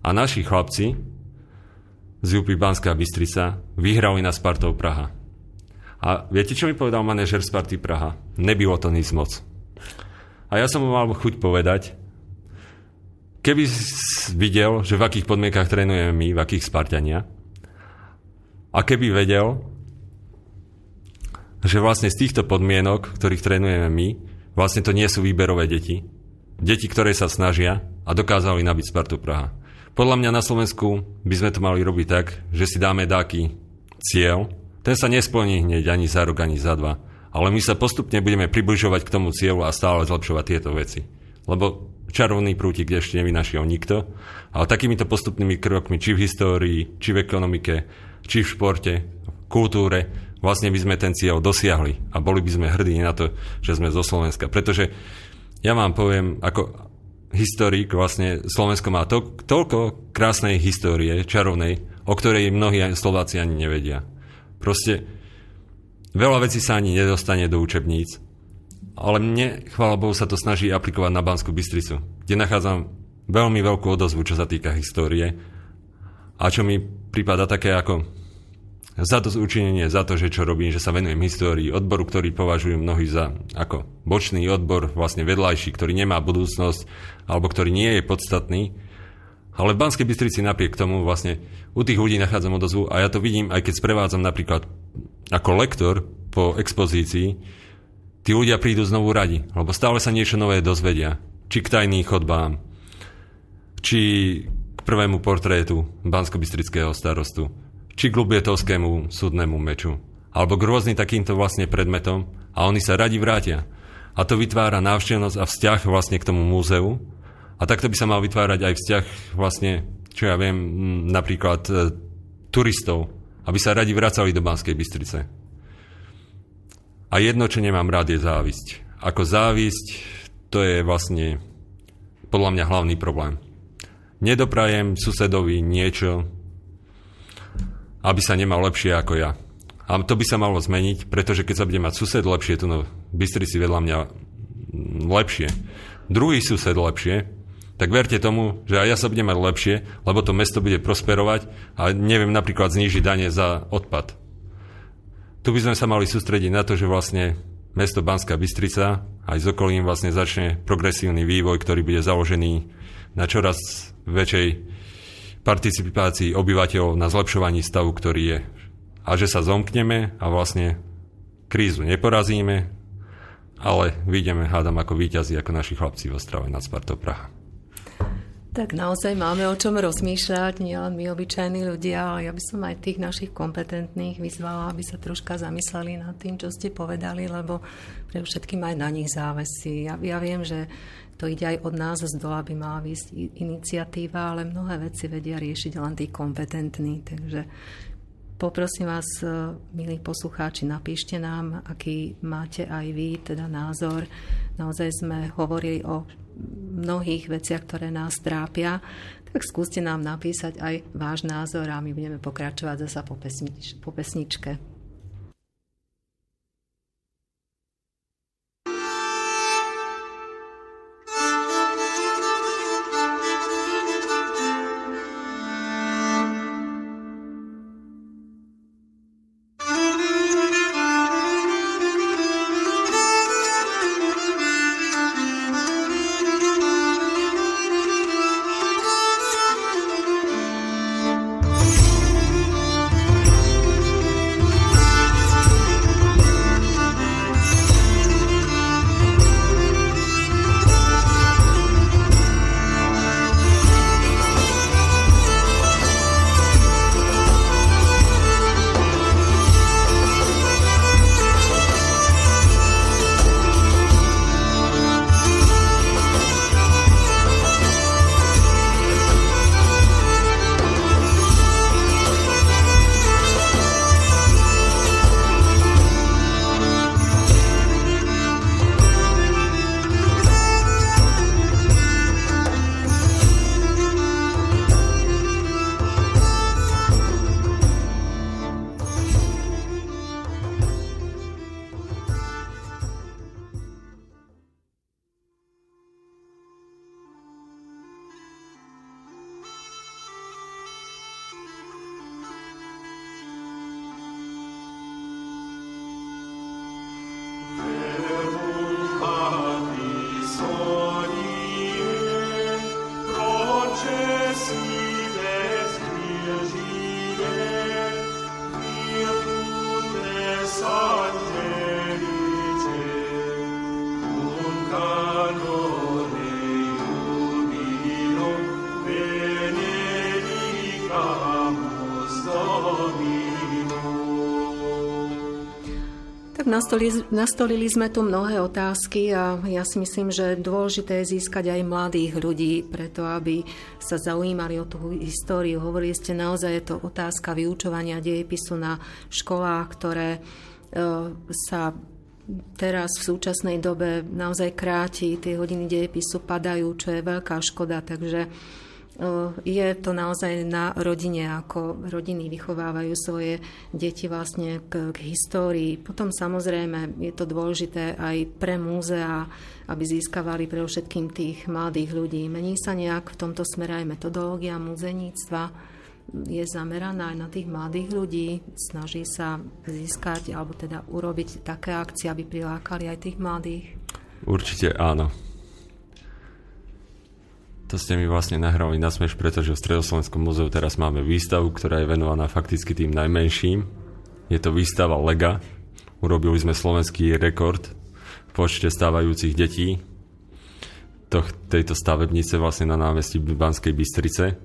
a naši chlapci z UP Banská Bystrica vyhrali na Spartov Praha. A viete, čo mi povedal manažer Sparty Praha? Nebylo to nic moc. A ja som mu mal chuť povedať, keby videl, že v akých podmienkach trénujeme my, v akých Spartania, a keby vedel, že vlastne z týchto podmienok, ktorých trénujeme my, vlastne to nie sú výberové deti. Deti, ktoré sa snažia a dokázali nabiť Spartu Praha. Podľa mňa na Slovensku by sme to mali robiť tak, že si dáme dáky cieľ, ten sa nesplní hneď ani za rok, ani za dva. Ale my sa postupne budeme približovať k tomu cieľu a stále zlepšovať tieto veci. Lebo čarovný prútik ešte nevynašiel nikto. Ale takýmito postupnými krokmi, či v histórii, či v ekonomike, či v športe, v kultúre, vlastne by sme ten cieľ dosiahli a boli by sme hrdí na to, že sme zo Slovenska. Pretože ja vám poviem, ako historik, vlastne Slovensko má to, toľko krásnej histórie, čarovnej, o ktorej mnohí Slováci ani nevedia. Proste veľa vecí sa ani nedostane do učebníc, ale mne, chvála Bohu, sa to snaží aplikovať na Banskú Bystricu, kde nachádzam veľmi veľkú odozvu, čo sa týka histórie a čo mi prípada také ako za to učinenie, za to, že čo robím, že sa venujem histórii, odboru, ktorý považujú mnohí za ako bočný odbor, vlastne vedľajší, ktorý nemá budúcnosť, alebo ktorý nie je podstatný, ale v Banskej Bystrici napriek tomu vlastne u tých ľudí nachádzam odozvu a ja to vidím, aj keď sprevádzam napríklad ako lektor po expozícii, tí ľudia prídu znovu radi, lebo stále sa niečo nové dozvedia. Či k tajným chodbám, či k prvému portrétu bansko starostu, či k Lubietovskému súdnemu meču, alebo k rôznym takýmto vlastne predmetom a oni sa radi vrátia. A to vytvára návštevnosť a vzťah vlastne k tomu múzeu, a takto by sa mal vytvárať aj vzťah vlastne, čo ja viem, napríklad e, turistov, aby sa radi vracali do Banskej Bystrice. A jedno, čo nemám rád, je závisť. Ako závisť, to je vlastne podľa mňa hlavný problém. Nedoprajem susedovi niečo, aby sa nemal lepšie ako ja. A to by sa malo zmeniť, pretože keď sa bude mať sused lepšie, tu no Bystrici vedľa mňa lepšie, druhý sused lepšie, tak verte tomu, že aj ja sa budem mať lepšie, lebo to mesto bude prosperovať a neviem napríklad znížiť dane za odpad. Tu by sme sa mali sústrediť na to, že vlastne mesto Banská Bystrica aj s okolím vlastne začne progresívny vývoj, ktorý bude založený na čoraz väčšej participácii obyvateľov na zlepšovaní stavu, ktorý je. A že sa zomkneme a vlastne krízu neporazíme, ale vyjdeme, hádam, ako víťazi, ako naši chlapci v Ostrave nad Spartou Praha. Tak naozaj máme o čom rozmýšľať, nielen my obyčajní ľudia, ale ja by som aj tých našich kompetentných vyzvala, aby sa troška zamysleli nad tým, čo ste povedali, lebo pre všetkým aj na nich závesí. Ja, ja viem, že to ide aj od nás z dola, aby mala výsť iniciatíva, ale mnohé veci vedia riešiť len tí kompetentní. Takže poprosím vás, milí poslucháči, napíšte nám, aký máte aj vy teda názor. Naozaj sme hovorili o mnohých veciach, ktoré nás trápia, tak skúste nám napísať aj váš názor a my budeme pokračovať zasa po, pesnič- po pesničke. Nastolili, nastolili sme tu mnohé otázky a ja si myslím, že dôležité je získať aj mladých ľudí, preto aby sa zaujímali o tú históriu. Hovorili ste, naozaj je to otázka vyučovania dejepisu na školách, ktoré e, sa teraz v súčasnej dobe naozaj kráti, tie hodiny dejepisu padajú, čo je veľká škoda, takže je to naozaj na rodine, ako rodiny vychovávajú svoje deti vlastne k, k histórii. Potom samozrejme je to dôležité aj pre múzea, aby získavali pre všetkým tých mladých ľudí. Mení sa nejak v tomto smere aj metodológia múzeníctva je zameraná aj na tých mladých ľudí, snaží sa získať alebo teda urobiť také akcie, aby prilákali aj tých mladých? Určite áno. To ste mi vlastne nahrali na smeš, pretože v Stredoslovenskom múzeu teraz máme výstavu, ktorá je venovaná fakticky tým najmenším. Je to výstava Lega. Urobili sme slovenský rekord v počte stávajúcich detí to, tejto stavebnice vlastne na námestí Banskej Bystrice.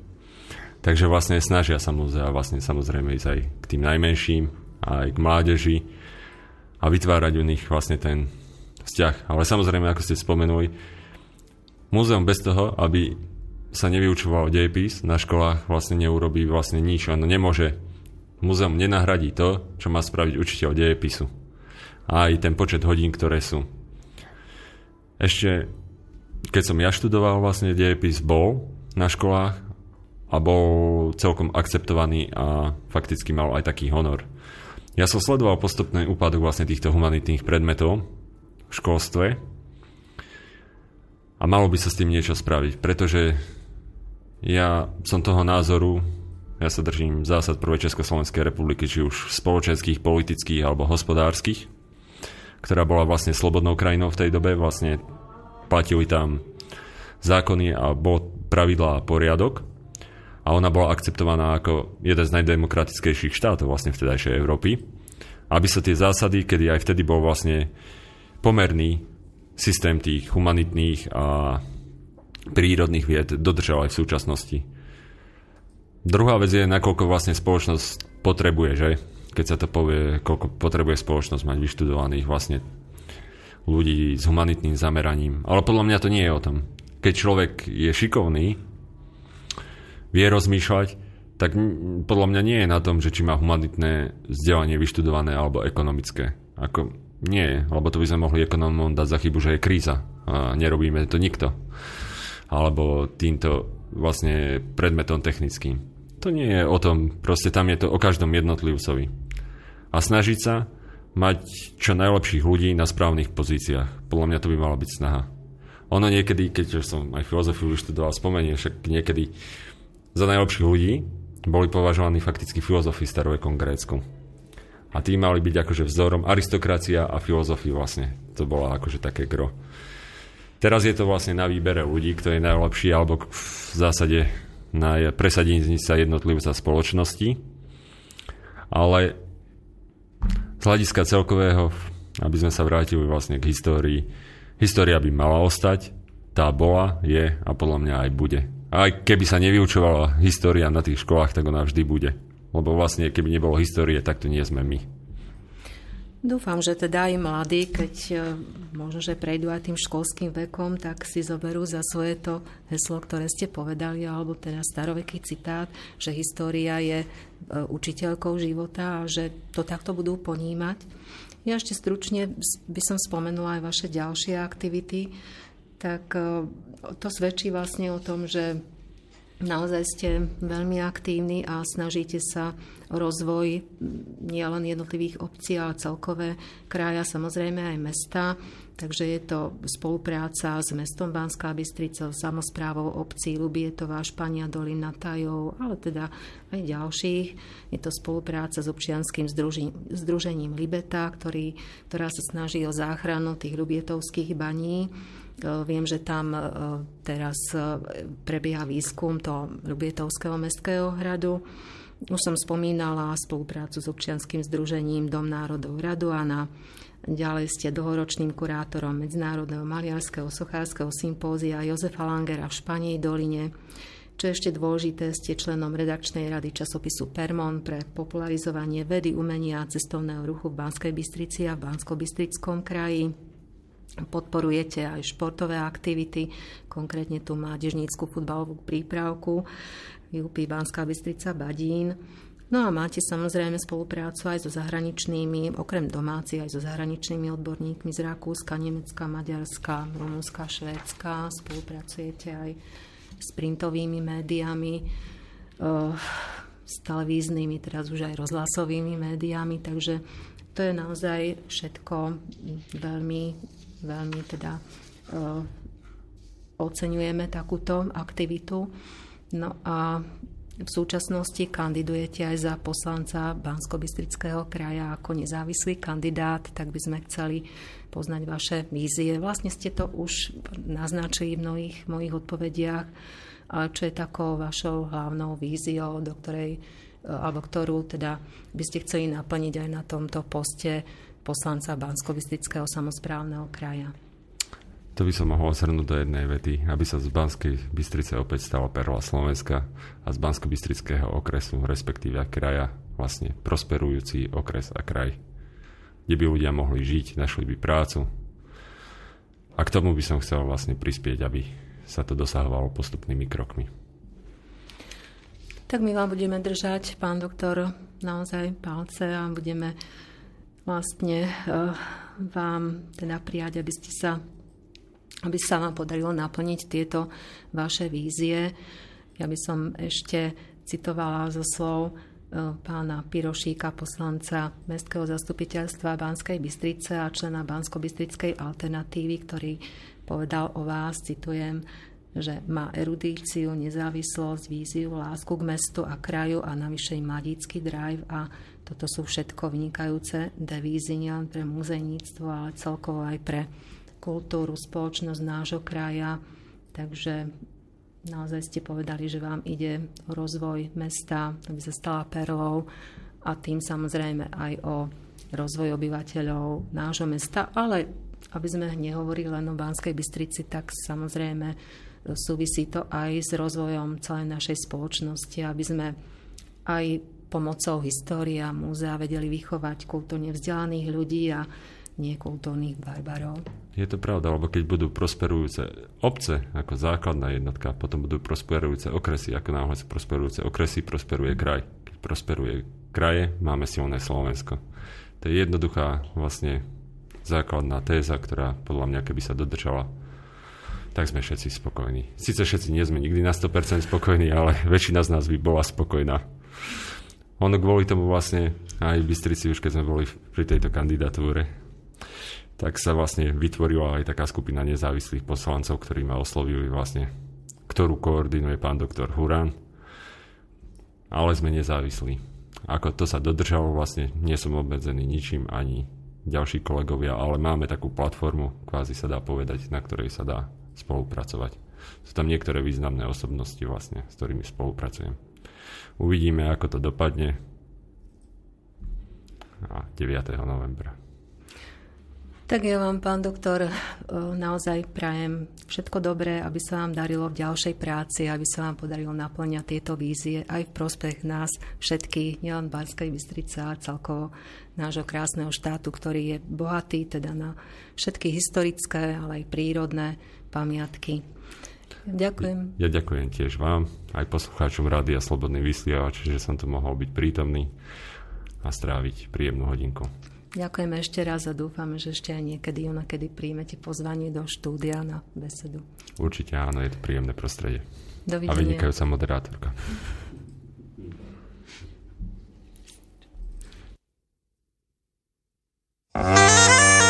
Takže vlastne snažia sa múzea vlastne samozrejme ísť aj k tým najmenším, aj k mládeži a vytvárať u nich vlastne ten vzťah. Ale samozrejme, ako ste spomenuli, Múzeum bez toho, aby sa nevyučoval dejepis na školách, vlastne neurobí vlastne nič. Ono nemôže, múzeum nenahradí to, čo má spraviť učiteľ dejepisu. A aj ten počet hodín, ktoré sú. Ešte, keď som ja študoval vlastne dejepis, bol na školách a bol celkom akceptovaný a fakticky mal aj taký honor. Ja som sledoval postupný úpadok vlastne týchto humanitných predmetov v školstve a malo by sa s tým niečo spraviť, pretože ja som toho názoru, ja sa držím zásad prvej Československej republiky, či už spoločenských, politických alebo hospodárskych, ktorá bola vlastne slobodnou krajinou v tej dobe, vlastne platili tam zákony a bol pravidlá a poriadok a ona bola akceptovaná ako jeden z najdemokratickejších štátov vlastne vtedajšej Európy. Aby sa tie zásady, kedy aj vtedy bol vlastne pomerný systém tých humanitných a prírodných vied dodržal aj v súčasnosti. Druhá vec je, nakoľko vlastne spoločnosť potrebuje, že? Keď sa to povie, koľko potrebuje spoločnosť mať vyštudovaných vlastne ľudí s humanitným zameraním. Ale podľa mňa to nie je o tom. Keď človek je šikovný, vie rozmýšľať, tak podľa mňa nie je na tom, že či má humanitné vzdelanie vyštudované alebo ekonomické. Ako nie, lebo to by sme mohli ekonómom dať za chybu, že je kríza a nerobíme to nikto. Alebo týmto vlastne predmetom technickým. To nie je o tom, proste tam je to o každom jednotlivcovi. A snažiť sa mať čo najlepších ľudí na správnych pozíciách. Podľa mňa to by mala byť snaha. Ono niekedy, keď som aj filozofiu vyštudoval, spomenie, však niekedy za najlepších ľudí boli považovaní fakticky filozofi starovekom Grécku a tí mali byť akože vzorom aristokracia a filozofii vlastne. To bolo akože také gro. Teraz je to vlastne na výbere ľudí, kto je najlepší, alebo v zásade na presadení sa jednotlivca spoločnosti. Ale z hľadiska celkového, aby sme sa vrátili vlastne k histórii, história by mala ostať, tá bola, je a podľa mňa aj bude. Aj keby sa nevyučovala história na tých školách, tak ona vždy bude. Lebo vlastne, keby nebolo histórie, tak to nie sme my. Dúfam, že teda aj mladí, keď e, možno, že prejdú aj tým školským vekom, tak si zoberú za svoje to heslo, ktoré ste povedali, alebo teda staroveký citát, že história je e, učiteľkou života a že to takto budú ponímať. Ja ešte stručne by som spomenula aj vaše ďalšie aktivity, tak e, to svedčí vlastne o tom, že Naozaj ste veľmi aktívni a snažíte sa o rozvoj nielen jednotlivých obcí, ale celkové kraja, samozrejme aj mesta. Takže je to spolupráca s mestom Banská Bystrica, samozprávou obcí Lubietová, Špania, Dolina, Tajov, ale teda aj ďalších. Je to spolupráca s občianským združením, združením Libeta, ktorý, ktorá sa snaží o záchranu tých Lubietovských baní viem, že tam e, teraz e, prebieha výskum to Lubietovského mestského hradu. Už som spomínala spoluprácu s občianským združením Dom národov Raduana. Ďalej ste dlhoročným kurátorom Medzinárodného maliarského sochárskeho sympózia Jozefa Langera v Španej doline. Čo ešte dôležité, ste členom redakčnej rady časopisu Permon pre popularizovanie vedy, umenia a cestovného ruchu v Banskej Bystrici a v Bansko-Bystrickom kraji. Podporujete aj športové aktivity, konkrétne tú mládežnícku futbalovú prípravku UP Banská Bystrica Badín. No a máte samozrejme spoluprácu aj so zahraničnými, okrem domácich, aj so zahraničnými odborníkmi z Rakúska, Nemecka, Maďarska, Rumunska, Švédska. Spolupracujete aj s printovými médiami, eh, s televíznymi, teraz už aj rozhlasovými médiami, takže to je naozaj všetko veľmi, veľmi teda eh, oceňujeme takúto aktivitu. No a v súčasnosti kandidujete aj za poslanca bansko kraja ako nezávislý kandidát, tak by sme chceli poznať vaše vízie. Vlastne ste to už naznačili v mnohých mojich odpovediach, ale čo je takou vašou hlavnou víziou, do ktorej, alebo ktorú teda by ste chceli naplniť aj na tomto poste poslanca bansko samozprávneho kraja. To by som mohol shrnúť do jednej vety, aby sa z Banskej Bystrice opäť stala perla Slovenska a z bansko okresu, respektíve kraja, vlastne prosperujúci okres a kraj, kde by ľudia mohli žiť, našli by prácu. A k tomu by som chcel vlastne prispieť, aby sa to dosahovalo postupnými krokmi. Tak my vám budeme držať, pán doktor, naozaj palce a budeme vlastne uh, vám teda prijať, aby ste sa aby sa vám podarilo naplniť tieto vaše vízie. Ja by som ešte citovala zo slov e, pána Pirošíka, poslanca Mestského zastupiteľstva Banskej Bystrice a člena Bansko-Bystrickej alternatívy, ktorý povedal o vás, citujem, že má erudíciu, nezávislosť, víziu, lásku k mestu a kraju a navyše mladícky drive a toto sú všetko vynikajúce devízy nielen pre muzejníctvo, ale celkovo aj pre kultúru, spoločnosť nášho kraja. Takže naozaj ste povedali, že vám ide o rozvoj mesta, aby sa stala perlou a tým samozrejme aj o rozvoj obyvateľov nášho mesta, ale aby sme nehovorili len o Banskej Bystrici, tak samozrejme súvisí to aj s rozvojom celej našej spoločnosti, aby sme aj pomocou histórie a múzea vedeli vychovať kultúrne vzdelaných ľudí a nekultúrnych barbarov. Je to pravda, lebo keď budú prosperujúce obce ako základná jednotka, potom budú prosperujúce okresy, ako náhle sú prosperujúce okresy, prosperuje kraj. Keď prosperuje kraje, máme silné Slovensko. To je jednoduchá vlastne základná téza, ktorá podľa mňa, keby sa dodržala, tak sme všetci spokojní. Sice všetci nie sme nikdy na 100% spokojní, ale väčšina z nás by bola spokojná. Ono kvôli tomu vlastne aj v Bystrici, už keď sme boli pri tejto kandidatúre, tak sa vlastne vytvorila aj taká skupina nezávislých poslancov, ktorí ma oslovili vlastne, ktorú koordinuje pán doktor Hurán. Ale sme nezávislí. Ako to sa dodržalo, vlastne nie som obmedzený ničím ani ďalší kolegovia, ale máme takú platformu, kvázi sa dá povedať, na ktorej sa dá spolupracovať. Sú tam niektoré významné osobnosti vlastne, s ktorými spolupracujem. Uvidíme, ako to dopadne. A 9. novembra. Tak ja vám, pán doktor, e, naozaj prajem všetko dobré, aby sa vám darilo v ďalšej práci, aby sa vám podarilo naplňať tieto vízie aj v prospech nás všetkých, nielen Banskej Bystrice, ale celkovo nášho krásneho štátu, ktorý je bohatý teda na všetky historické, ale aj prírodné pamiatky. Ďakujem. Ja ďakujem tiež vám, aj poslucháčom Rádia Slobodný vysielač, že som tu mohol byť prítomný a stráviť príjemnú hodinku. Ďakujeme ešte raz a dúfam, že ešte aj niekedy, onakedy príjmete pozvanie do štúdia na besedu. Určite áno, je to príjemné prostredie. Dovidenia. A vynikajúca moderátorka. Thank you.